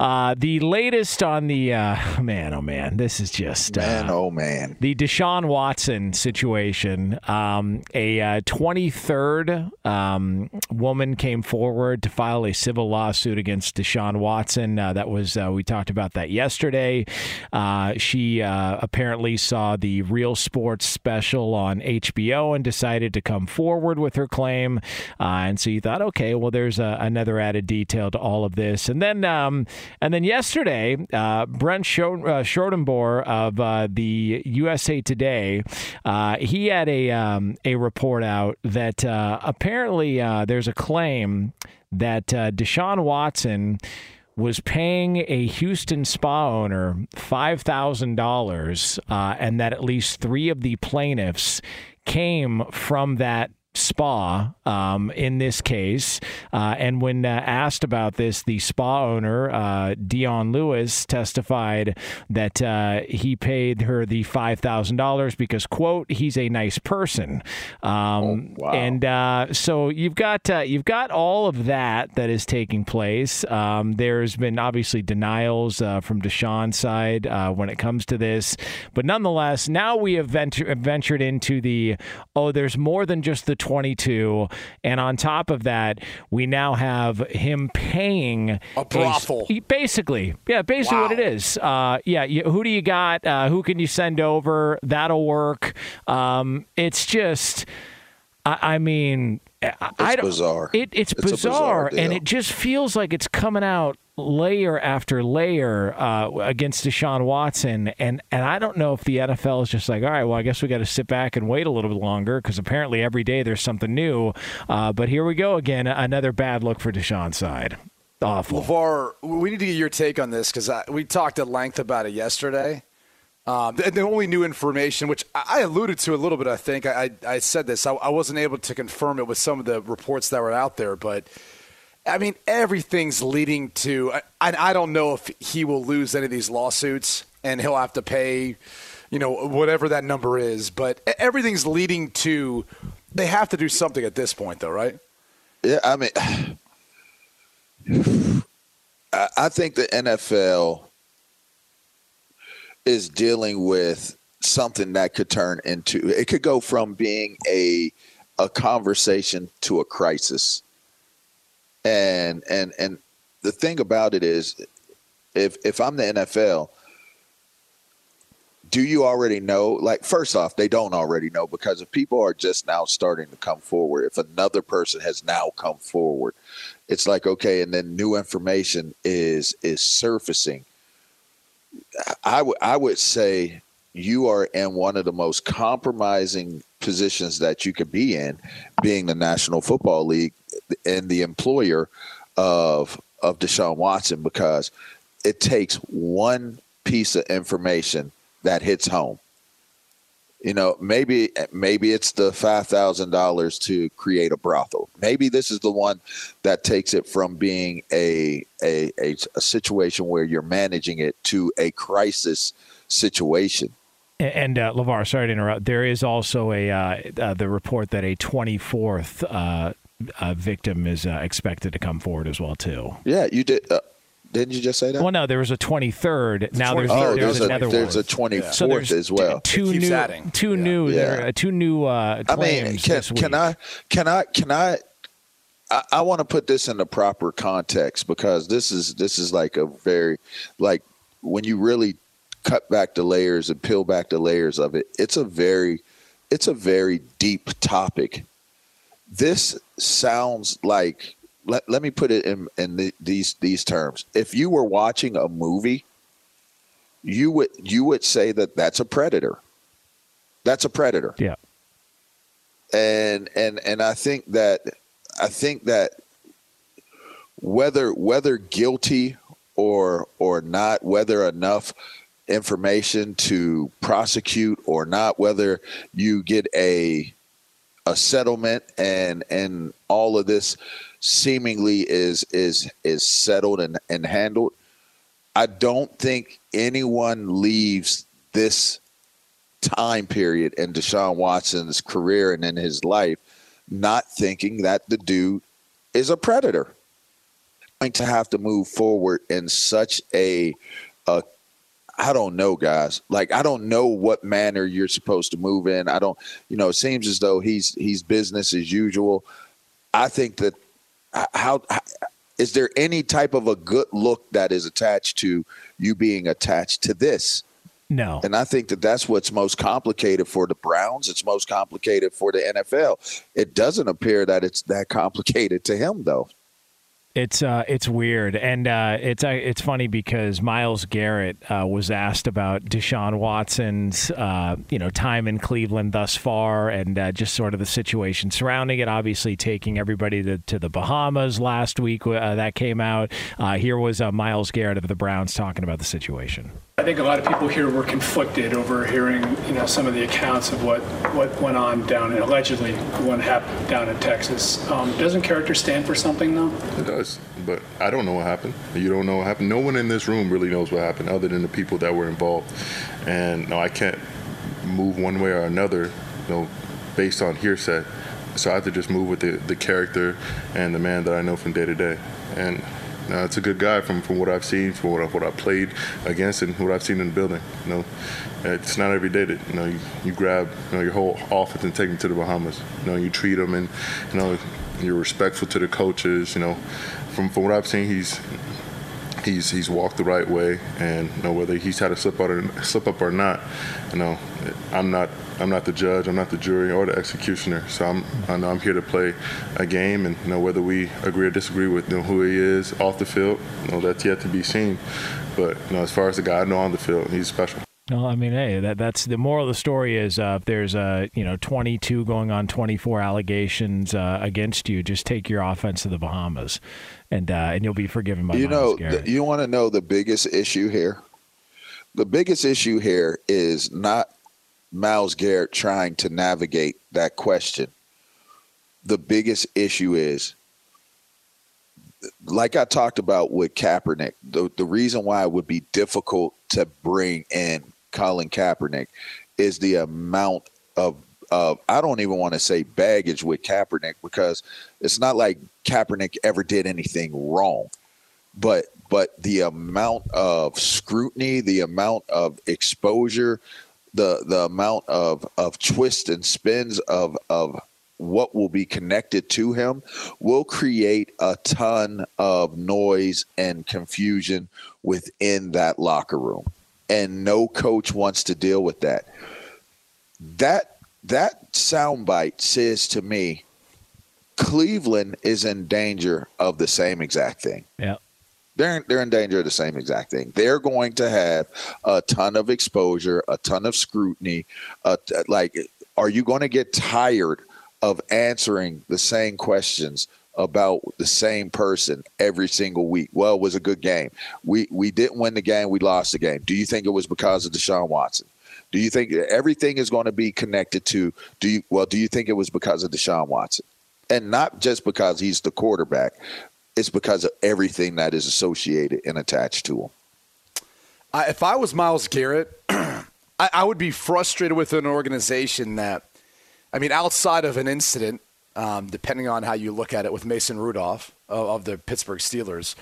Uh, the latest on the uh, man, oh man, this is just uh, man, oh man, the Deshaun Watson situation. Um, a 23rd uh, um, woman came forward to file a civil lawsuit against Deshaun Watson. Uh, that was we talked about that yesterday. she apparently saw the Real Sports special on HBO and decided to come forward with her claim. and so you thought, okay, well, there's another added detail to all of this, and then. Um, and then yesterday, uh, Brent uh, of uh, the USA Today, uh, he had a um, a report out that uh, apparently there's a claim that Deshaun Watson was paying a Houston spa owner $5,000 and that at least three of the plaintiffs came from that spa um, in this case. Uh, and when uh, asked about this, the spa owner, uh, Dion Lewis, testified that uh, he paid her the $5,000 because, quote, he's a nice person. Um, oh, wow. And uh, so you've got, uh, you've got all of that that is taking place. Um, there's been obviously denials from Deshaun's side when it comes to this. But nonetheless, now we have venture- ventured into the, oh, there's more than just the 22. And on top of that, we now have him paying a brothel. A, basically, yeah, basically wow. what it is. Uh, yeah, you, who do you got? Uh, who can you send over? That'll work. Um, it's just, I, I mean, it's I, bizarre. It, it's, it's bizarre, bizarre and it just feels like it's coming out layer after layer uh, against Deshaun Watson, and and I don't know if the NFL is just like, all right, well, I guess we got to sit back and wait a little bit longer because apparently every day there's something new. Uh, but here we go again, another bad look for Deshaun's side. Awful. LaVar, we need to get your take on this because we talked at length about it yesterday. Um, the, the, only new information, which I alluded to a little bit, I think I, I, I said this. I, I wasn't able to confirm it with some of the reports that were out there, but I mean, everything's leading to. I, I don't know if he will lose any of these lawsuits and he'll have to pay, you know, whatever that number is. But everything's leading to. They have to do something at this point, though, right? Yeah, I mean, I think the NFL is dealing with something that could turn into. It could go from being a a conversation to a crisis And and and the thing about it is, if if I'm the NFL, do you already know? Like, first off, they don't already know because if people are just now starting to come forward, if another person has now come forward, it's like okay, and then new information is is surfacing. I would I would say you are in one of the most compromising positions that you could be in, being the National Football League and the employer of of Deshaun Watson, because it takes one piece of information that hits home. You know, maybe maybe it's the five thousand dollars to create a brothel. Maybe this is the one that takes it from being a, a a, a situation where you're managing it to a crisis situation. And uh, LaVar, sorry to interrupt. There is also a uh, uh, the report that a 24th uh, uh, victim is uh, expected to come forward as well too. Yeah, you did. Didn't you just say that? Well, no, there was a 23rd. Now there's, oh, there's, there's another a, there's one. a 24th So there's as well. Two new, adding. two Yeah. new, Yeah. there are two new uh, I mean, can, this week. can I, can I, can I, I, I want to put this in the proper context because this is this is like a very like when you really cut back the layers and peel back the layers of it. It's a very, it's a very deep topic. This sounds like let, let me put it in in the, these these terms. If you were watching a movie, you would you would say that that's a predator. That's a predator Yeah. and and and I think that I think that whether whether guilty or or not, whether enough information to prosecute or not, whether you get a a settlement and and all of this seemingly is is is settled and, and handled. I don't think anyone leaves this time period in Deshaun Watson's career and in his life not thinking that the dude is a predator. Going to have to move forward in such a, a I don't know, guys. Like I don't know what manner you're supposed to move in. I don't, you know. It seems as though he's he's business as usual. I think that how, how is there any type of a good look that is attached to you being attached to this? No. And I think that that's what's most complicated for the Browns. It's most complicated for the NFL. It doesn't appear that it's that complicated to him, though. It's uh, it's weird, and uh, it's uh, it's funny because Myles Garrett uh, was asked about Deshaun Watson's uh, you know time in Cleveland thus far, and uh, just sort of the situation surrounding it. Obviously, taking everybody to, to the Bahamas last week that came out. Here was Myles Garrett of the Browns talking about the situation. I think a lot of people here were conflicted over hearing, you know, some of the accounts of what, what went on down in allegedly what happened down in Texas. Um, doesn't character stand for something though? It does, but I don't know what happened. You don't know what happened. No one in this room really knows what happened, other than the people that were involved. And no, I can't move one way or another, you know, based on hearsay. So I have to just move with the, the character and the man that I know from day to day. And uh, it's a good guy from, from what I've seen, from what I, what I played against, and what I've seen in the building. You know, it's not every day that you know you, you grab you know your whole offense and take them to the Bahamas. You know, you treat them and you know you're respectful to the coaches. You know, from from what I've seen, he's he's he's walked the right way, and you know whether he's had a slip up or slip up or not, you know, I'm not I'm not the judge, I'm not the jury or the executioner. So I'm I know I'm here to play a game, and you know whether we agree or disagree with you know, who he is off the field, you know that's yet to be seen. But you know as far as the guy I know on the field, he's special. Well, I mean, hey, that that's the moral of the story is uh, if there's uh, you know 22 going on 24 allegations uh, against you, just take your offense to the Bahamas, and uh, and you'll be forgiven by you Myles know, th- you want to know the biggest issue here? The biggest issue here is not Myles Garrett trying to navigate that question. The biggest issue is, like I talked about with Kaepernick, the, the reason why it would be difficult to bring in Colin Kaepernick is the amount of of I don't even want to say baggage with Kaepernick because it's not like Kaepernick ever did anything wrong, but but the amount of scrutiny, the amount of exposure, the the amount of of twists and spins of of what will be connected to him will create a ton of noise and confusion within that locker room. And no coach wants to deal with that. That that soundbite says to me Cleveland is in danger of the same exact thing. Yeah. They're, they're in danger of the same exact thing. They're going to have a ton of exposure, a ton of scrutiny. Uh, like, are you going to get tired of answering the same questions about the same person every single week. Well, it was a good game. We we didn't win the game. We lost the game. Do you think it was because of Deshaun Watson? Do you think everything is going to be connected to? Do you well? Do you think it was because of Deshaun Watson, and not just because he's the quarterback? It's because of everything that is associated and attached to him. I, if I was Myles Garrett, I, I would be frustrated with an organization that, I mean, outside of an incident, um, depending on how you look at it, with Mason Rudolph of, of the Pittsburgh Steelers,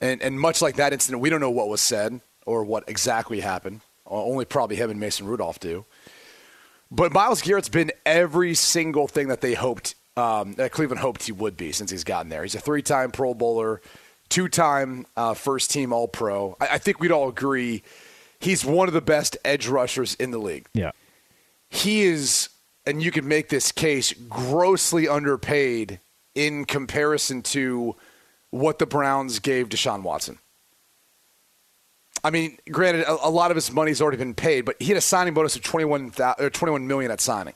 and and much like that incident, we don't know what was said or what exactly happened. Only probably him and Mason Rudolph do. But Myles Garrett's been every single thing that they hoped, um, that Cleveland hoped he would be since he's gotten there. He's a three time Pro Bowler, two time uh, first team All Pro. I, I think we'd all agree he's one of the best edge rushers in the league. Yeah. He is, and you could make this case, grossly underpaid in comparison to what the Browns gave Deshaun Watson. I mean, granted, a, a, lot of his money's already been paid, but he had a signing bonus of 21, or 21 million at signing.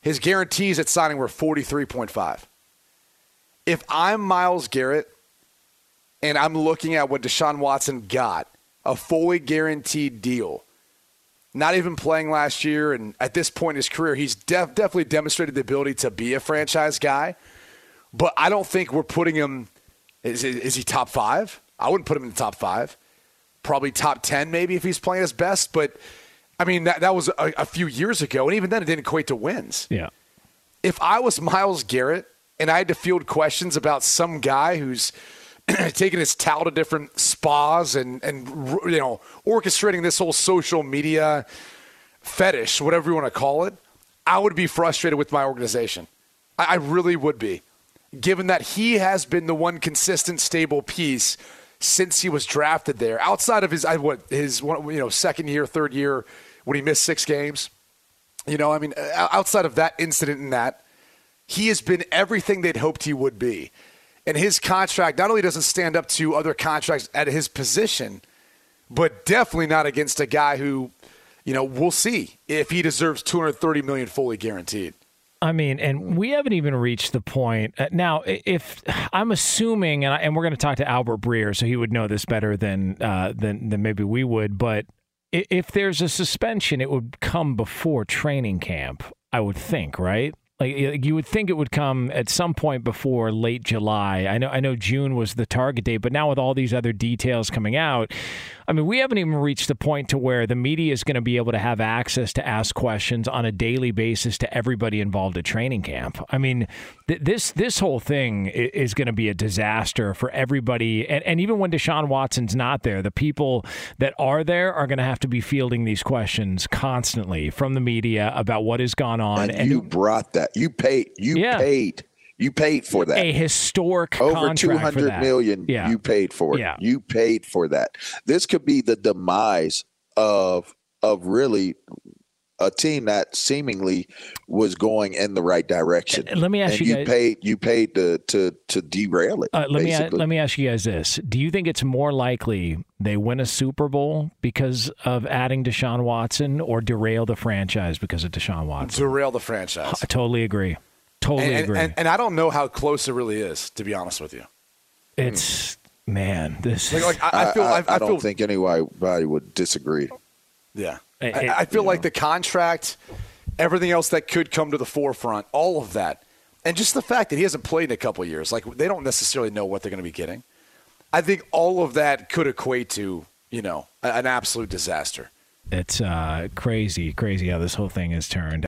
His guarantees at signing were 43.5. If I'm Myles Garrett and I'm looking at what Deshaun Watson got, a fully guaranteed deal, not even playing last year, and at this point in his career, he's def- definitely demonstrated the ability to be a franchise guy. But I don't think we're putting him. Is, is he top five? I wouldn't put him in the top five probably top 10 maybe if he's playing his best. But, I mean, that, that was a, a few years ago. And even then, it didn't equate to wins. Yeah. If I was Myles Garrett and I had to field questions about some guy who's taking his towel to different spas and, and, you know, orchestrating this whole social media fetish, whatever you want to call it, I would be frustrated with my organization. I, I really would be, given that he has been the one consistent, stable piece – since he was drafted there. Outside of his I what his you know second year, third year when he missed six games, you know, I mean, outside of that incident and that, he has been everything they'd hoped he would be. And his contract not only doesn't stand up to other contracts at his position, but definitely not against a guy who, you know, we'll see if he deserves 230 million fully guaranteed. I mean, and we haven't even reached the point uh, now. If I'm assuming, and, I, and we're going to talk to Albert Breer, so he would know this better than uh, than than maybe we would. But if there's a suspension, it would come before training camp. I would think, right? Like you would think it would come at some point before late July. I know I know June was the target date, but now with all these other details coming out, I mean, we haven't even reached the point to where the media is going to be able to have access to ask questions on a daily basis to everybody involved at training camp. I mean, th- this this whole thing is going to be a disaster for everybody, and, and even when Deshaun Watson's not there, the people that are there are going to have to be fielding these questions constantly from the media about what has gone on. And, and you brought that. You paid. You yeah. paid you paid for that. A historic over two hundred million. Yeah. You paid for it. Yeah. You paid for that. This could be the demise of of really a team that seemingly was going in the right direction. Let me ask and you, you guys, paid you paid to to to derail it. Uh, let basically. me let me ask you guys this: Do you think it's more likely they win a Super Bowl because of adding Deshaun Watson, or derail the franchise because of Deshaun Watson? Derail the franchise. I totally agree. Totally and, agree. And, and, I don't know how close it really is, to be honest with you. It's man, this. Like, like I, I, feel. I, I, I don't feel, think anybody would disagree. Yeah, it, I, feel like know. the contract, everything else that could come to the forefront, all of that, and just the fact that he hasn't played in a couple years, like they don't necessarily know what they're going to be getting. I think all of that could equate to you know an absolute disaster. It's uh, crazy, crazy how this whole thing has turned.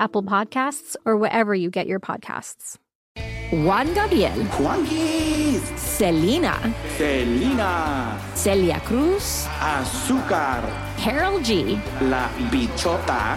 Apple Podcasts, or wherever you get your podcasts. Juan Gabriel. Juanquis. Selena. Selena. Celia Cruz. Azúcar. Karol G. La Bichota.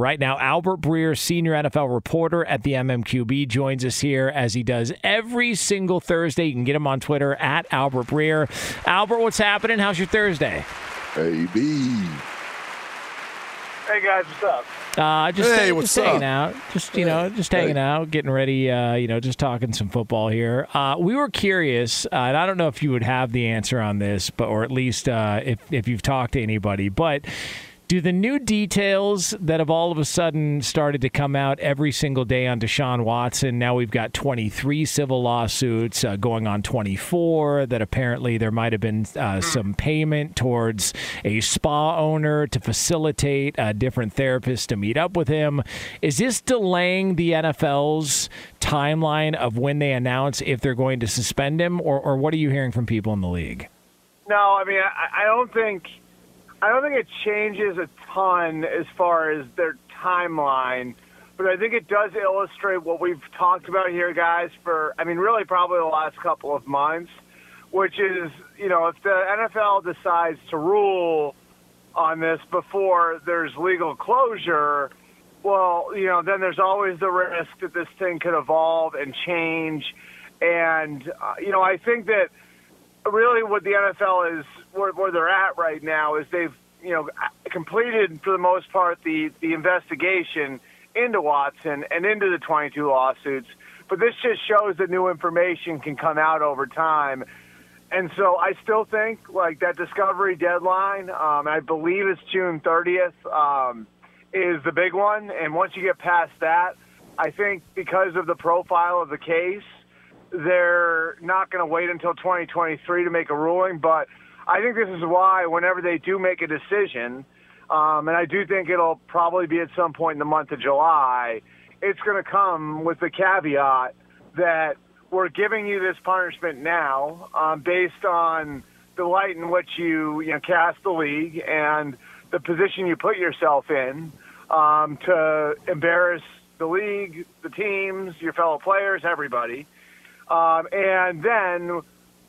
Right now, Albert Breer, senior NFL reporter at the MMQB, joins us here as he does every single Thursday. You can get him on Twitter at Albert Breer. Albert, what's happening? How's your Thursday? Hey, B. Hey guys, what's up? Uh, just, hey, just what's hanging up? out. Just you know, just hanging out, getting ready. Uh, you know, just talking some football here. Uh, we were curious, uh, and I don't know if you would have the answer on this, but or at least uh, if if you've talked to anybody, but. Do the new details that have all of a sudden started to come out every single day on Deshaun Watson? Now we've got 23 civil lawsuits uh, going on 24. That apparently there might have been uh, some payment towards a spa owner to facilitate a different therapist to meet up with him. Is this delaying the NFL's timeline of when they announce if they're going to suspend him, or, or what are you hearing from people in the league? No, I mean, I, I don't think. I don't think it changes a ton as far as their timeline, but I think it does illustrate what we've talked about here, guys, for, I mean, really probably the last couple of months, which is, you know, if the NFL decides to rule on this before there's legal closure, well, you know, then there's always the risk that this thing could evolve and change. And, uh, you know, I think that really what the NFL is, where, where they're at right now is they've, you know, completed for the most part the, the investigation into Watson and into the 22 lawsuits. But this just shows that new information can come out over time. And so I still think like that discovery deadline, um, I believe it's June 30th, um, is the big one. And once you get past that, I think because of the profile of the case, they're not going to wait until 2023 to make a ruling. But I think this is why whenever they do make a decision, um, and I do think it'll probably be at some point in the month of July, it's going to come with the caveat that we're giving you this punishment now um, based on the light in which you, you know, cast the league and the position you put yourself in um, to embarrass the league, the teams, your fellow players, everybody. Um, and then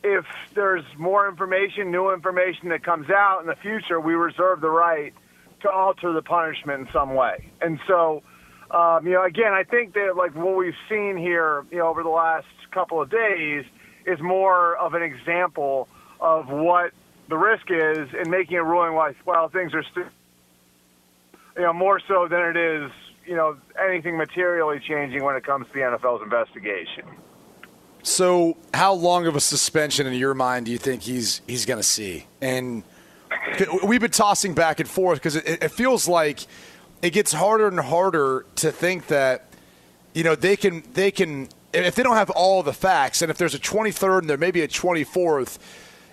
if there's more information, new information that comes out in the future, we reserve the right to alter the punishment in some way. And so, um, you know, again, I think that like what we've seen here, you know, over the last couple of days is more of an example of what the risk is in making a ruling while, while things are still, you know, more so than it is, you know, anything materially changing when it comes to the NFL's investigation. So, how long of a suspension in your mind do you think he's he's going to see? And we've been tossing back and forth because it, it feels like it gets harder and harder to think that you know they can they can if they don't have all the facts and if there's a 23rd and there may be a 24th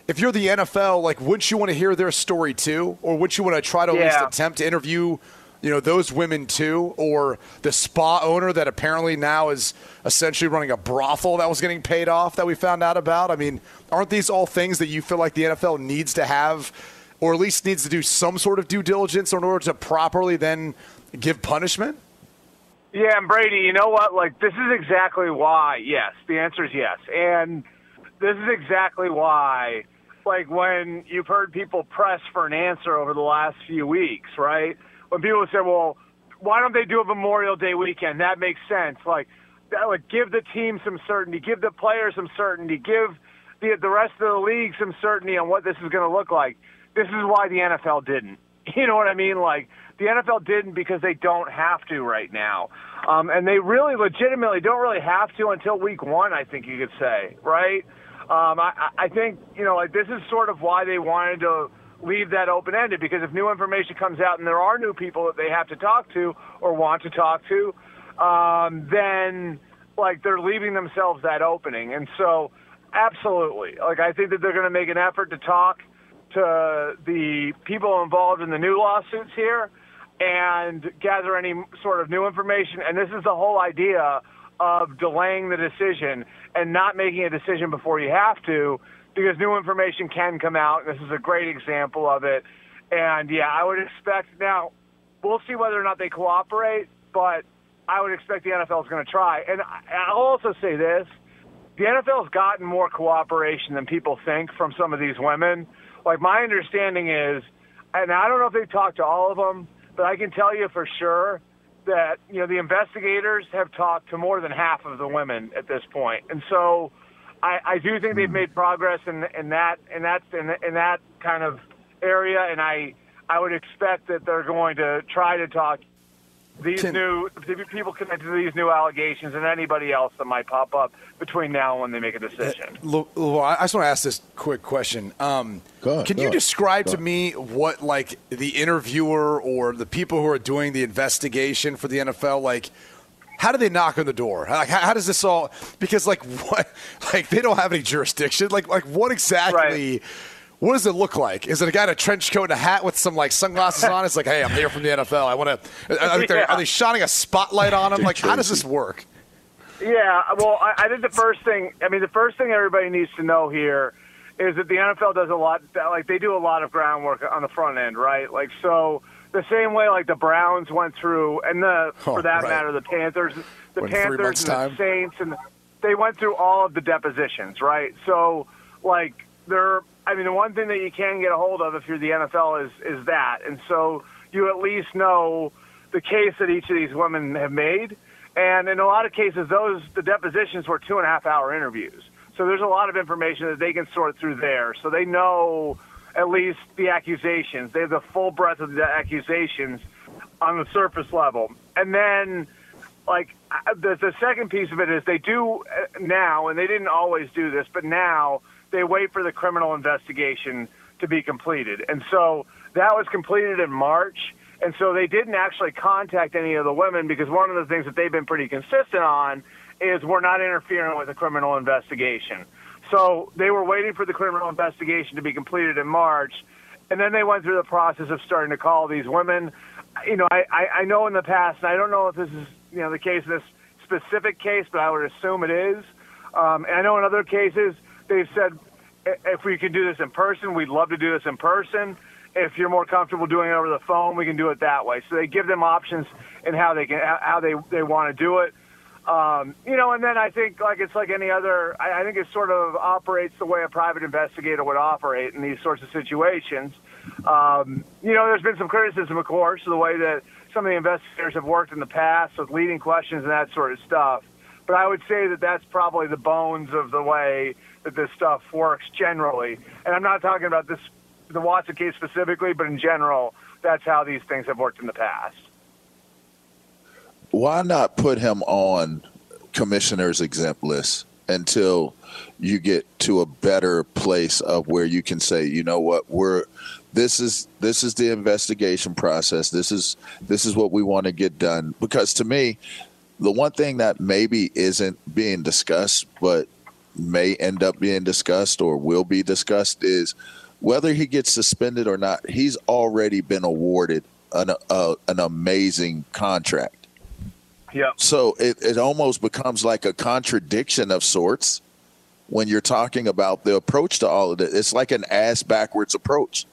if you're the NFL like wouldn't you want to hear their story too or wouldn't you want to try to at least attempt to interview you know those women too or the spa owner that apparently now is essentially running a brothel that was getting paid off that we found out about i mean aren't these all things that you feel like the nfl needs to have or at least needs to do some sort of due diligence in order to properly then give punishment Yeah, and Brady, you know what? Like, this is exactly why. Yes, the answer is yes, and this is exactly why. Like when you've heard people press for an answer over the last few weeks, right? When people say, "Well, why don't they do a Memorial Day weekend?" That makes sense. Like, that would give the team some certainty, give the players some certainty, give the the rest of the league some certainty on what this is going to look like. This is why the NFL didn't. You know what I mean? Like the NFL didn't because they don't have to right now, um, and they really legitimately don't really have to until week one. I think you could say, right? Um, I, I think you know, like this is sort of why they wanted to leave that open ended because if new information comes out and there are new people that they have to talk to or want to talk to, um, then like they're leaving themselves that opening. And so, absolutely, like I think that they're going to make an effort to talk to the people involved in the new lawsuits here and gather any sort of new information. And this is the whole idea of delaying the decision and not making a decision before you have to because new information can come out. This is a great example of it. And yeah, I would expect now, we'll see whether or not they cooperate, but I would expect the NFL is going to try. And I'll also say this the NFL's gotten more cooperation than people think from some of these women. Like, my understanding is, and I don't know if they've talked to all of them, but I can tell you for sure that, you know, the investigators have talked to more than half of the women at this point. And so I, I do think they've made progress in, in that, in that, in, in that kind of area. And I, I would expect that they're going to try to talk these new people connected to these new allegations and anybody else that might pop up between now and when they make a decision. Lu- Lu- I just want to ask this quick question. Um, ahead, can you ahead, describe to me what, like, the interviewer or the people who are doing the investigation for the NFL, like, how do they knock on the door? Like, how, how does this all? Because, like, what? Like, they don't have any jurisdiction. Like, like, what exactly? What does it look like? Is it a guy in a trench coat and a hat with some like sunglasses on? It's like, hey, I'm here from the NFL. I want to. Are, they- Yeah. are they shining a spotlight on him? Like, how does this work? Yeah, well, I, I think the first thing, I mean, the first thing everybody needs to know here is that the NFL does a lot, like they do a lot of groundwork on the front end, right? Like, so the same way like the Browns went through, and the Oh, for that right. matter, the Panthers, the Panthers and the? Saints, and they went through all of the depositions, right? So, like, they're. I mean, the one thing that you can get a hold of if you're the NFL is is that, and so you at least know the case that each of these women have made, and in a lot of cases, those the depositions were two and a half hour interviews. So there's a lot of information that they can sort through there. So they know at least the accusations. They have the full breadth of the accusations on the surface level. And then, like, the, the second piece of it is they do uh, now, and they didn't always do this, but now they wait for the criminal investigation to be completed. And so that was completed in March. And so they didn't actually contact any of the women because one of the things that they've been pretty consistent on is we're not interfering with the criminal investigation. So they were waiting for the criminal investigation to be completed in March, and then they went through the process of starting to call these women. You know, I, I, I know in the past, and I don't know if this is you know the case in this specific case, but I would assume it is. Um, and I know in other cases they've said if we can do this in person, we'd love to do this in person. If you're more comfortable doing it over the phone, we can do it that way. So they give them options in how they can how they they want to do it. Um, you know, and then I think like it's like any other. I, I think it sort of operates the way a private investigator would operate in these sorts of situations. Um, you know, there's been some criticism, of course, of the way that some of the investigators have worked in the past with leading questions and that sort of stuff. But I would say that that's probably the bones of the way that this stuff works generally. And I'm not talking about this, the Watson case specifically, but in general, that's how these things have worked in the past. Why not put him on commissioner's exempt list until you get to a better place of where you can say, you know what, we're this is this is the investigation process. This is this is what we want to get done. Because to me, the one thing that maybe isn't being discussed, but may end up being discussed or will be discussed is whether he gets suspended or not. He's already been awarded an uh, an amazing contract. Yeah. So it, it almost becomes like a contradiction of sorts when you're talking about the approach to all of it. It's like an ass backwards approach,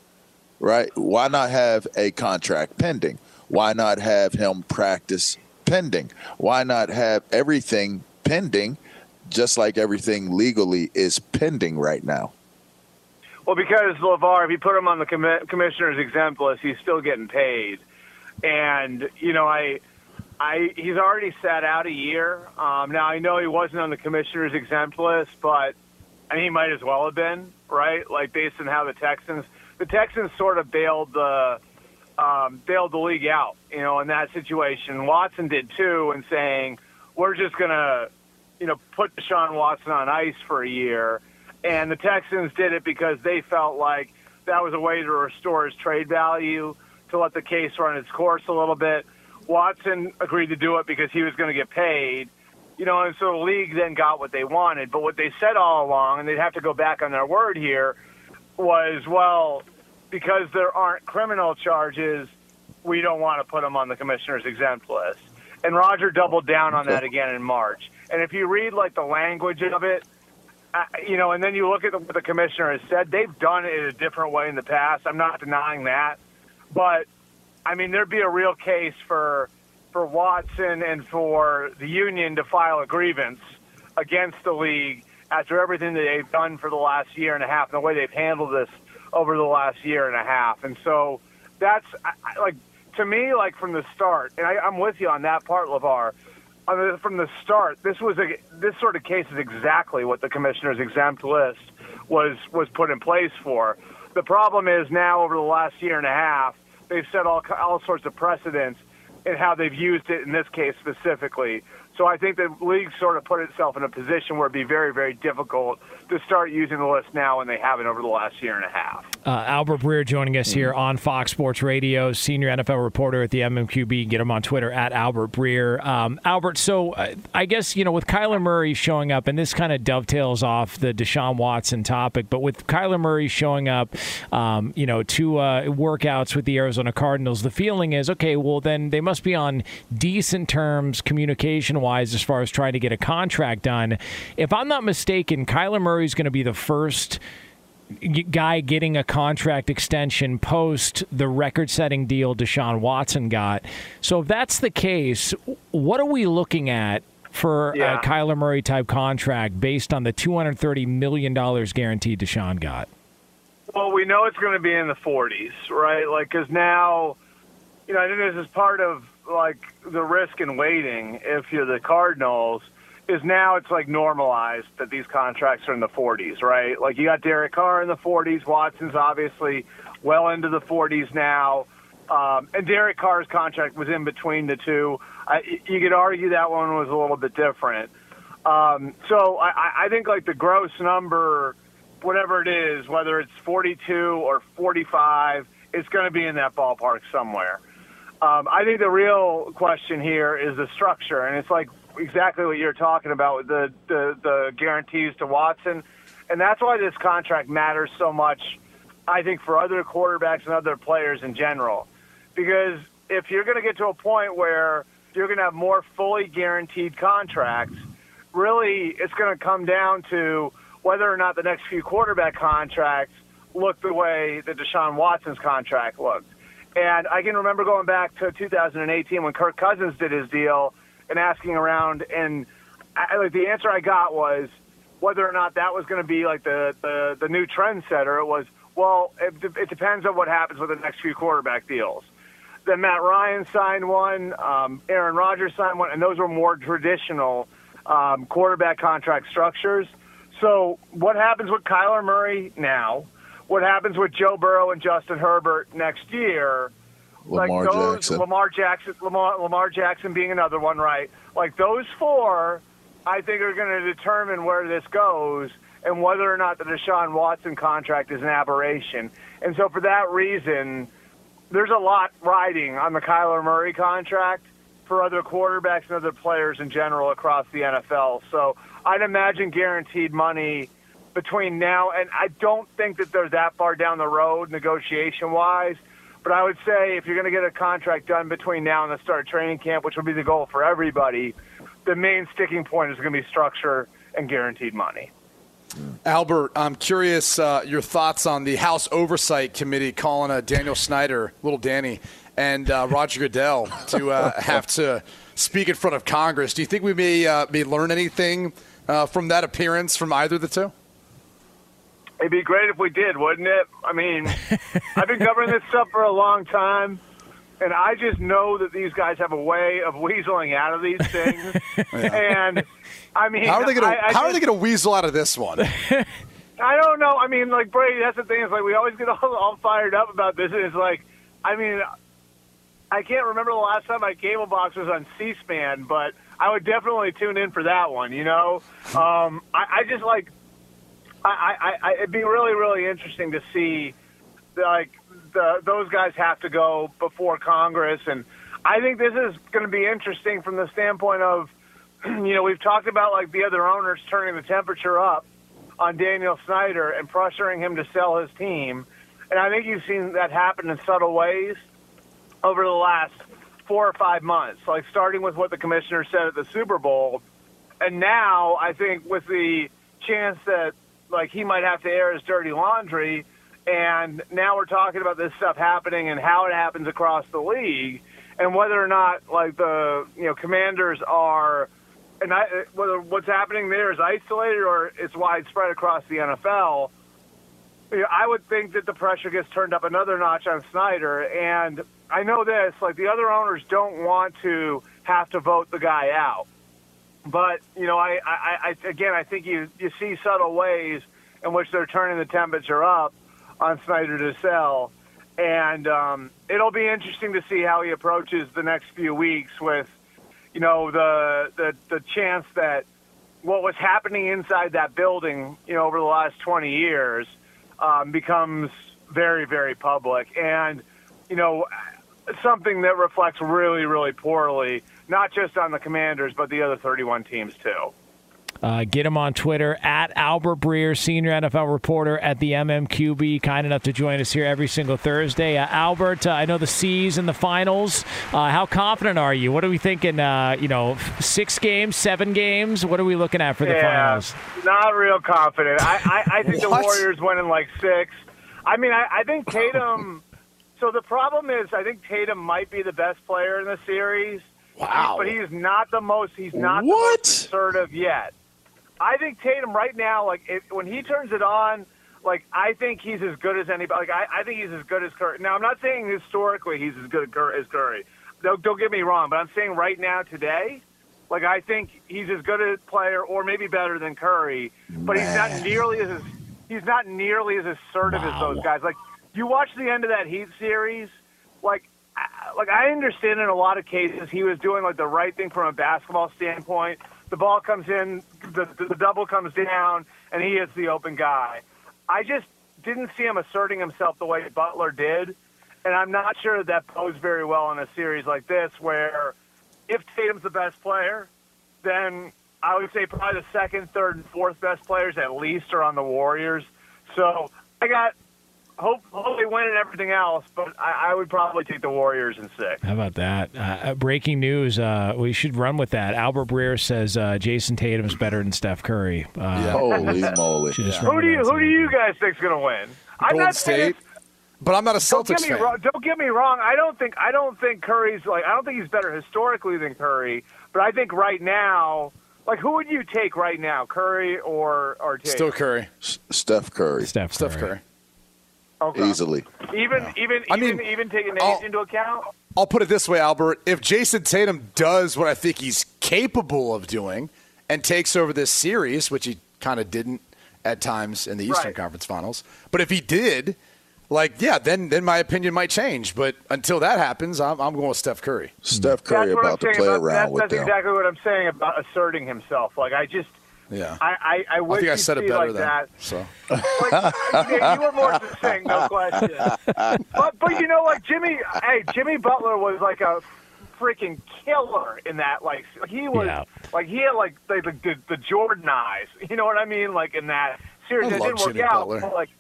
right? Why not have a contract pending? Why not have him practice pending? Why not have everything pending just like everything legally is pending right now? Well, because Lavar, if you put him on the commi- commissioner's exempt list, he's still getting paid, and you know, I, I, he's already sat out a year. Um, now I know he wasn't on the commissioner's exempt list, but he might as well have been, right? Like based on how the Texans, the Texans sort of bailed the, um, bailed the league out, you know, in that situation. Watson did too, and saying we're just gonna, you know, put Deshaun Watson on ice for a year. And the Texans did it because they felt like that was a way to restore his trade value, to let the case run its course a little bit. Watson agreed to do it because he was going to get paid, you know, and so the league then got what they wanted. But what they said all along, and they'd have to go back on their word here, was, well, because there aren't criminal charges, we don't want to put him on the commissioner's exempt list. And Roger doubled down on that again in March. And if you read like the language of it, uh, you know, and then you look at what the commissioner has said, they've done it a different way in the past. I'm not denying that, but I mean, there'd be a real case for for Watson and for the union to file a grievance against the league after everything that they've done for the last year and a half and the way they've handled this over the last year and a half. And so that's like to me, like from the start, and I, I'm with you on that part, mean, from the start, this was a this sort of case is exactly what the commissioner's exempt list was was put in place for. The problem is now over the last year and a half, they've set all all sorts of precedents in how they've used it in this case specifically. So I think the league sort of put itself in a position where it'd be very, very difficult to start using the list now, and they haven't over the last year and a half. Uh, Albert Breer joining us here on Fox Sports Radio, senior NFL reporter at the MMQB. Get him on Twitter at Albert Breer. Um, Albert, so uh, I guess, you know, with Kyler Murray showing up, and this kind of dovetails off the Deshaun Watson topic, but with Kyler Murray showing up, um, you know, to uh, workouts with the Arizona Cardinals, the feeling is, okay, well, then they must be on decent terms communication wise as far as trying to get a contract done. If I'm not mistaken, Kyler Murray is going to be the first guy getting a contract extension post the record-setting deal Deshaun Watson got. So if that's the case, what are we looking at for Yeah. a Kyler Murray type contract based on the 230 million dollars guaranteed Deshaun got? Well, we know it's going to be in the 40s, right? Like, because now, you know, I think this is part of like the risk in waiting. If you're the Cardinals, is now it's like normalized that these contracts are in the 40s, right? Like you got Derek Carr in the 40s, Watson's obviously well into the 40s now, um, and Derek Carr's contract was in between the two. I, you could argue that one was a little bit different. Um, so I, I- think like the gross number, whatever it is, whether it's 42 or 45, it's going to be in that ballpark somewhere. Um, I think the real question here is the structure, and it's like exactly what you're talking about with the, the, the guarantees to Watson. And that's why this contract matters so much, I think, for other quarterbacks and other players in general. Because if you're going to get to a point where you're going to have more fully guaranteed contracts, really it's going to come down to whether or not the next few quarterback contracts look the way that Deshaun Watson's contract looked. And I can remember going back to 2018 when Kirk Cousins did his deal and asking around, and I, like the answer I got was whether or not that was going to be like the, the the new trendsetter. It was well, it, it depends on what happens with the next few quarterback deals. Then Matt Ryan signed one, um, Aaron Rodgers signed one, and those were more traditional um, quarterback contract structures. So what happens with Kyler Murray now? What happens with Joe Burrow and Justin Herbert next year? Lamar like those, Jackson. Lamar Jackson, Lamar, Lamar Jackson being another one, right? Like those four, I think are going to determine where this goes and whether or not the Deshaun Watson contract is an aberration. And so, for that reason, there's a lot riding on the Kyler Murray contract for other quarterbacks and other players in general across the NFL. So, I'd imagine guaranteed money between now and I don't think that they're that far down the road negotiation wise. But I would say if you're going to get a contract done between now and the start of training camp, which would be the goal for everybody, the main sticking point is going to be structure and guaranteed money. Albert, I'm curious uh, your thoughts on the House Oversight Committee calling uh, Daniel Snyder, little Danny, and uh, Roger Goodell to uh, have to speak in front of Congress. Do you think we may uh, may learn anything uh, from that appearance from either of the two? It'd be great if we did, wouldn't it? I mean, I've been covering this stuff for a long time, and I just know that these guys have a way of weaseling out of these things. And I mean, How are they going to I How are they going to weasel out of this one? I don't know. I mean, like Brady, that's the thing. Is like we always get all, all fired up about this. And it's like, I mean, I can't remember the last time my cable box was on C-SPAN, but I would definitely tune in for that one. You know, um, I, I just like, I, I, I, it'd be really, really interesting to see, like, the, those guys have to go before Congress, and I think this is going to be interesting from the standpoint of, you know, we've talked about like the other owners turning the temperature up on Daniel Snyder and pressuring him to sell his team. And I think you've seen that happen in subtle ways over the last four or five months, like starting with what the commissioner said at the Super Bowl. And now I think with the chance that like he might have to air his dirty laundry and now we're talking about this stuff happening and how it happens across the league and whether or not like the you know commanders are and I, whether what's happening there is isolated or it's widespread across the NFL, I would think that the pressure gets turned up another notch on Snyder. And I know this, like the other owners don't want to have to vote the guy out. But you know, I, I, I again, I think you you see subtle ways in which they're turning the temperature up on Snyder to sell, and um, it'll be interesting to see how he approaches the next few weeks with you know the the the chance that what was happening inside that building, you know, over the last 20 years, um, becomes very very public, and you know something that reflects really really poorly, not just on the Commanders but the other 31 teams too. Uh, get him on Twitter at Albert Breer, senior NFL reporter at the MMQB. Kind enough to join us here every single Thursday. Uh, Albert, uh, I know the C's in the finals. Uh, how confident are you? What are we thinking? Uh, you know, six games, seven games. What are we looking at for the yeah, finals? Not real confident. I, I, I think the Warriors went in like six. I mean, I, I think Tatum. so the problem is, I think Tatum might be the best player in the series. Wow. But he's not the most. He's not What? the most assertive yet. I think Tatum right now, like if, when he turns it on, like I think he's as good as anybody. Like I, I think he's as good as Curry. Now I'm not saying historically he's as good as Curry. Don't, don't get me wrong, but I'm saying right now today, like I think he's as good a player or maybe better than Curry, but he's not nearly as he's not nearly as assertive as those guys. Like you watch the end of that Heat series, like like I understand in a lot of cases he was doing like the right thing from a basketball standpoint. The ball comes in, the, the, the double comes down, and he is the open guy. I just didn't see him asserting himself the way Butler did, and I'm not sure that posed very well in a series like this, where if Tatum's the best player, then I would say probably the second, third, and fourth best players at least are on the Warriors. So I got hope, hope they win and everything else, but I, I would probably take the Warriors in six. How about that? Uh, breaking news. Uh, we should run with that. Albert Breer says uh, Jayson Tatum's better than Steph Curry. Uh, Holy moly! should just run Who do you that. who do you guys think's going to win? I'm Golden not saying State. But I'm not a Don't Celtics get me fan. wrong. Don't get me wrong. I don't think I don't think Curry's like I don't think he's better historically than Curry. But I think right now, like who would you take right now, Curry or or Tatum? Still Curry. Steph Curry. Steph, Steph Curry. Okay. Easily. Even even I even mean, even taking age I'll- into account. I'll put it this way, Albert. If Jayson Tatum does what I think he's capable of doing and takes over this series, which he kind of didn't at times in the Eastern Right. Conference Finals, but if he did, like, yeah, then then my opinion might change. But until that happens, I'm, I'm going with Steph Curry. Mm-hmm. Steph Curry what I'm saying about, that's, that's exactly what I'm saying about asserting himself. Like I just Yeah. I I, I I wish think I said it better like than that. so. yeah, you were more succinct, no question. But but you know, like Jimmy, hey, Jimmy Butler was like a freaking killer in that. Like he was, Yeah. like he had like the, the the Jordan eyes. You know what I mean? Like in that series, I it love didn't work Jimmy out. But like,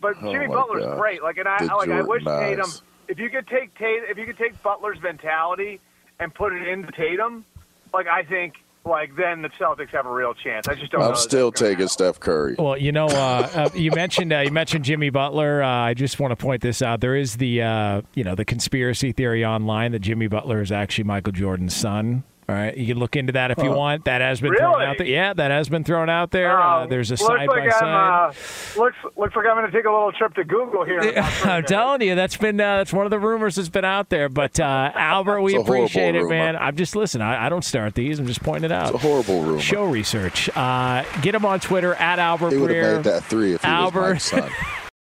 but Oh Jimmy my Butler's God. great. Like, and I The like I wish Jordan Tatum. eyes. If you could take Tatum, if you could take Butler's mentality and put it into Tatum, like I think. Like then the Celtics have a real chance. I just don't. I'm that still taking Steph Curry. Well, you know, uh, uh, you mentioned uh, you mentioned Jimmy Butler. Uh, I just want to point this out. There is the uh, you know the conspiracy theory online that Jimmy Butler is actually Michael Jordan's son. All right, you can look into that if you Huh. want. That has been thrown Really? out there. Yeah, that has been thrown out there. Uh, there's a side like by side. Uh, looks looks like I'm going to take a little trip to Google here. in about 30 I'm telling you, that's been uh, that's one of the rumors that's been out there. But uh, Albert, we It's a horrible appreciate it, rumor. man. I'm just listen. I, I don't start these. I'm just pointing it out. It's a horrible rumor. Show research. Uh, get him on Twitter at Albert He would have made that three if he Albert. was my son.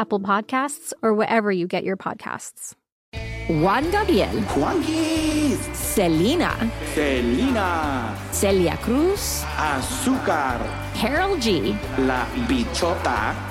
Apple Podcasts, or wherever you get your podcasts. Juan Gabriel. Juanquis. Selena. Selena. Celia Cruz. Azúcar. Karol G. La Bichota.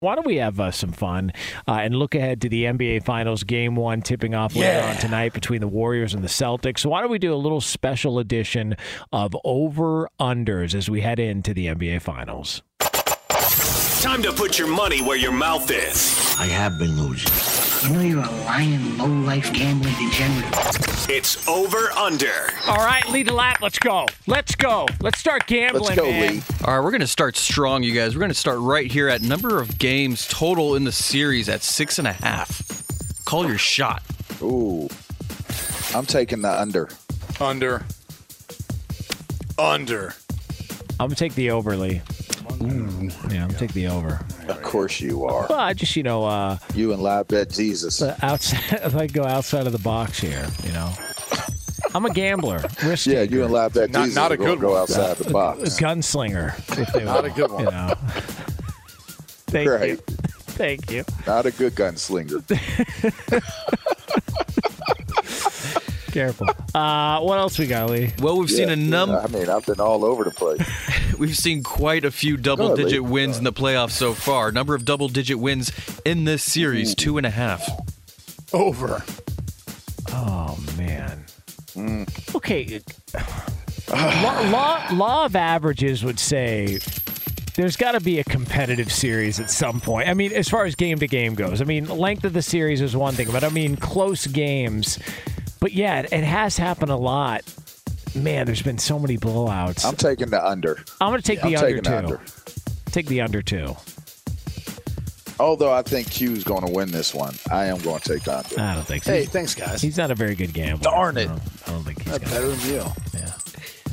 Why don't we have uh, some fun uh, and look ahead to the NBA Finals Game One tipping off later on tonight between the Warriors and the Celtics? So why don't we do a little special edition of over unders as we head into the NBA Finals? Time to put your money where your mouth is. I have been losing. You know you're a lying, low-life gambling degenerate. It's over under. All right, lead the lap. Let's go. Let's go. Let's start gambling, man. All right, we're going to start strong, you guys. We're going to start right here at number of games total in the series at six and a half. Call your shot. Ooh, I'm taking the under. Under. Under. I'm gonna take the overly. Yeah, I'm gonna take the over. Of course you are. Well, I just you know, uh, you and live bet Jesus. outside. If I go outside of the box here, you know, I'm a gambler. Risk Yeah, you and live bet Not- Jesus. not a are gonna good go one. outside the box. gunslinger. If they Not will, a good one. You know. Thank you. Thank you. Not a good gunslinger. Careful. Uh, what else we got, Lee? Well, we've seen a number. I mean, I've been all over the place. We've seen quite a few double digit wins in the playoffs so far. Number of double digit wins in this series, two and a half. Over. Oh man. Mm. Okay. law, law law of averages would say there's got to be a competitive series at some point. I mean, as far as game to game goes, I mean, length of the series is one thing, but I mean, close games. But yeah, it, it has happened a lot. Man, there's been so many blowouts. I'm taking the under. I'm going to take Yeah, the I'm under taking too. the under. Take the under too. Although I think Q's going to win this one, I am going to take the under. I don't think so. Hey, thanks, guys. He's not a very good gambler. Darn it. I don't, I don't think he's That's better than you. Yeah.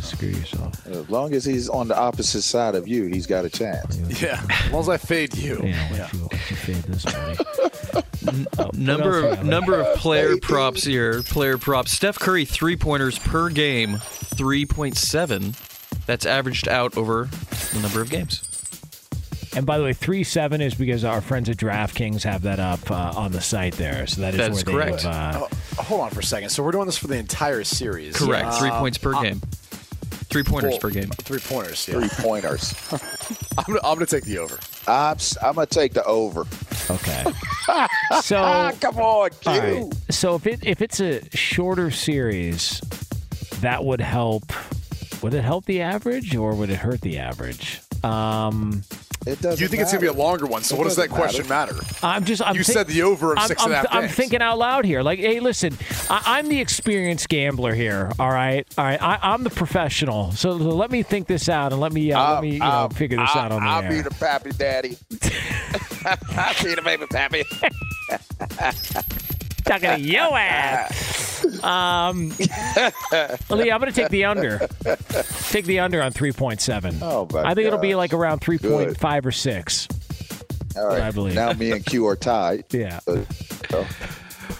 Screw yourself. As long as he's on the opposite side of you, he's got a chance. Yeah, as long as I fade you. Yeah, once you, fade this buddy. Oh, Number what else we of number of player props here. Player props. Steph Curry three pointers per game, three point seven. That's averaged out over the number of games. And by the way, three seven is because our friends at DraftKings have that up uh, on the site there. So that is That where is they've, correct. Uh, Oh, hold on for a second. So we're doing this for the entire series. Correct. Three Um, points per uh, game. Three pointers well, per game. Three pointers. Yeah. Three pointers. I'm gonna, I'm gonna take the over. I'm, I'm going to take the over. okay. So Come on, Q. right. So if it if it's a shorter series, that would help. Would it help the average or would it hurt the average? Um, It doesn't You think it's gonna be a longer one? So It what does that question matter? I'm just. I'm You thi- said the over of I'm, six and a I'm- half I'm thinking out loud here. Like, hey, listen, I, I'm the experienced gambler here. All right, all right. I, I'm the professional. So let me think this out and let me uh, let me you know figure this I'll- out on the I'll air. be the pappy daddy. I'll be the baby pappy. Talking to your ass. Um, Lee, I'm going to take the under. Take the under on 3.7. Oh, my I think it'll be like around 3.5 or 6. All right. I believe. Now me and Q are tied. Yeah. So-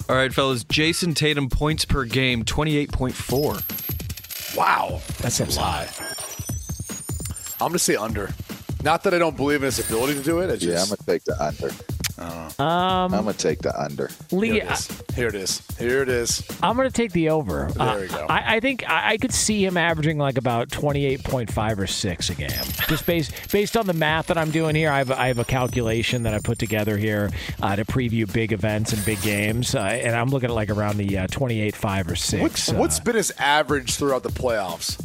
All right, fellas. Jayson Tatum points per game, twenty eight point four. Wow, that's a lie. I'm gonna say under. Not that I don't believe in his ability to do it. I yeah, I'm going to take the under. Um, I'm going to take the under. Lee, here it is. Here it is. Here it is. I'm going to take the over. There we go. I, I think I, I could see him averaging like about 28.5 or 6 a game. Just based based on the math that I'm doing here, I have, I have a calculation that I put together here uh, to preview big events and big games, uh, and I'm looking at like around the uh, 28.5 or 6. What's uh, what's been his average throughout the playoffs?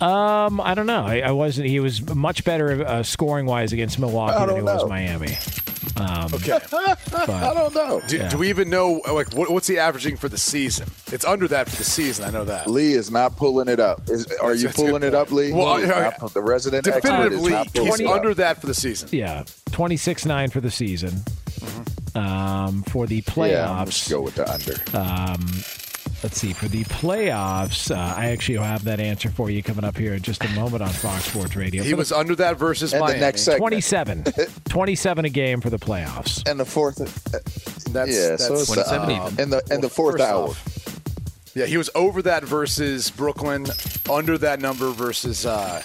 Um, I don't know. I, I wasn't. He was much better uh, scoring wise against Milwaukee than don't he was. Miami. Um, Okay. I don't know. Do, Yeah. do we even know like what, what's he averaging for the season? It's under that for the season. I know that. Lee is not pulling it up. Is, are That's- you that's pulling it up, Lee? Well, He's yeah, not- the resident expert is Definitively, not pulling he's it up. under that for the season. Yeah, 26-9 for the season. Um, for the Mm-hmm. Yeah, I'm playoffs, go with the under. um, let's see. For the playoffs, uh, I actually have that answer for you coming up here in just a moment on Fox Sports Radio. He For the- was under that versus And the next segment. 27. 27 a game for the playoffs. And the fourth. That's, yeah, so that's it's 27 uh, even. in the in the fourth First hour. off, Yeah, he was over that versus Brooklyn, under that number versus uh,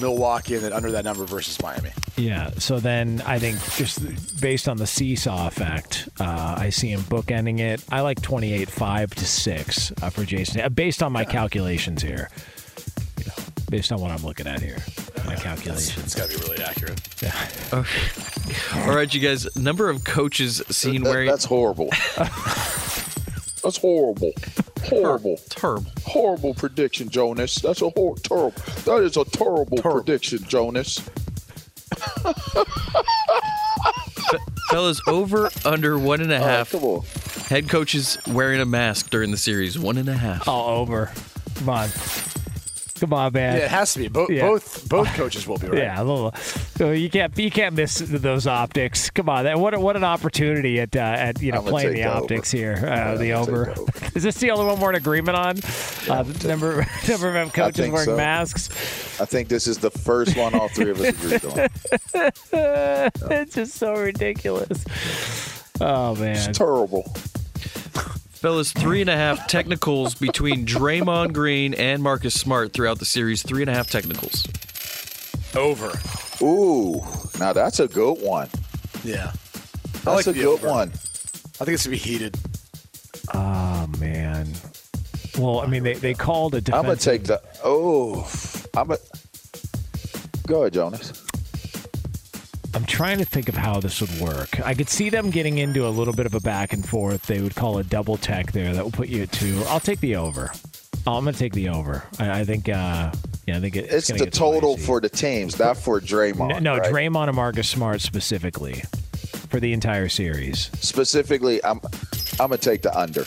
Milwaukee, and then under that number versus Miami. Yeah. So then I think just based on the seesaw effect, uh, I see him bookending it. I like 28 5 to 6 uh, for Jason, uh, based on my calculations here. You know, based on what I'm looking at here, my calculations. It's got to be really accurate. Yeah. Okay. All right, you guys. Number of coaches seen That- wearing that's horrible. that's horrible. Horrible. terrible. Horrible prediction, Jonas. That's a hor- terrible. That is a terrible, prediction, Jonas. Fellas, over under one and a half. and a All right, half. come on. Head coaches wearing a mask during the series, one and a half. All over. Come on. Come on, man. Yeah, it has to be. Bo- Yeah. Both both coaches will be right. Yeah, a little. so You can't you can't miss those optics. Come on, that- what what an opportunity at uh, at you know playing the the over. optics here. Uh, Yeah, the over. Is this the only one we're in agreement on? Uh, the number number of coaches wearing so. masks. I think this is the first one all three of us agreed on. it's just so ridiculous. Oh man. It's terrible. Fellas, three and a half technicals between Draymond Green and Marcus Smart throughout the series. Three and a half technicals. Over. Ooh, now that's a good one. Yeah. That's like a the good over. one. I think it's gonna be heated. Oh man. Well, I mean, they, they called a I'm gonna take the. Oh, I'm a. Go ahead, Jonas. I'm trying to think of how this would work. I could see them getting into a little bit of a back and forth. They would call a double tech there. That will put you at two. I'll take the over. Oh, I'm going to take the over. I, I think uh, Yeah, I think it, it's, It's the get total for the teams, not for Draymond. No, no right? Draymond and Marcus Smart specifically for the entire series. Specifically, I'm I'm gonna take the under.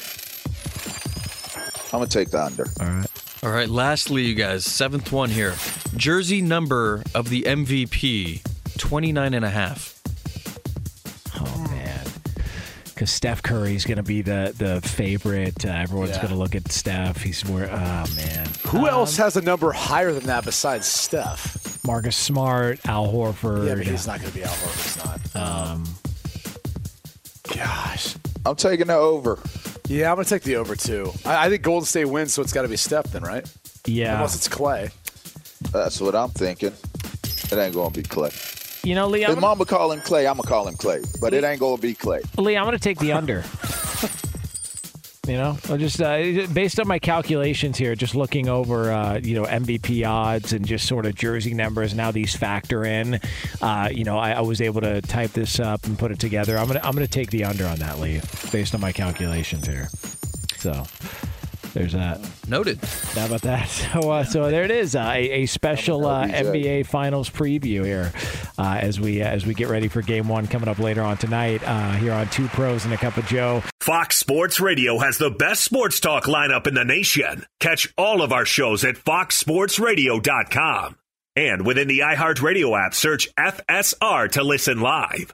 I'm gonna take the under. All right. All right, lastly, you guys, seventh one here. Jersey number of the MVP, 29 and a half. Oh man, because Steph Curry's going to be the the favorite. Uh, everyone's Yeah. going to look at Steph. He's more, Oh man, Who else has a number higher than that besides Steph? Marcus Smart, Al Horford. Yeah, but he's not going to be Al Horford's not. Um, Gosh. I'm taking the over. Yeah, I'm going to take the over too. I, I think Golden State wins, so it's got to be Steph then, right? Yeah. Unless it's Clay. That's what I'm thinking. It ain't gonna be Clay. You know, Lee, I'm If gonna, Mama call him Clay, I'm gonna call him Clay, but it ain't gonna be Clay. Lee, I'm to take the under. You know, I'll just uh, based on my calculations here, just looking over, uh, you know, MVP odds and just sort of jersey numbers. Now these factor in. Uh, you know, I, I was able to type this up and put it together. I'm gonna I'm gonna take the under on that, Lee, based on my calculations here. So there's that. Noted. How about that? So, uh, so there it is, uh, a, a special uh, NBA Finals preview here uh, as we as we get ready for Game One coming up later on tonight uh, here on Two Pros and a Cup of Joe. Fox Sports Radio has the best sports talk lineup in the nation. Catch all of our shows at foxsportsradio.com. And within the iHeartRadio app, search FSR to listen live.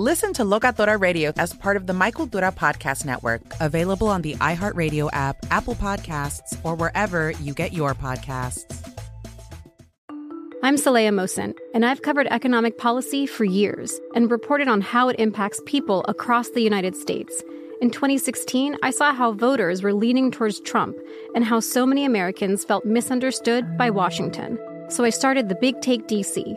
Listen to Locatora Radio as part of the My Cultura Podcast Network, available on the iHeartRadio app, Apple Podcasts, or wherever you get your podcasts. I'm Saleha Mohsin, and I've covered economic policy for years and reported on how it impacts people across the United States. In 2016, I saw how voters were leaning towards Trump and how so many Americans felt misunderstood by Washington. So I started the Big Take DC.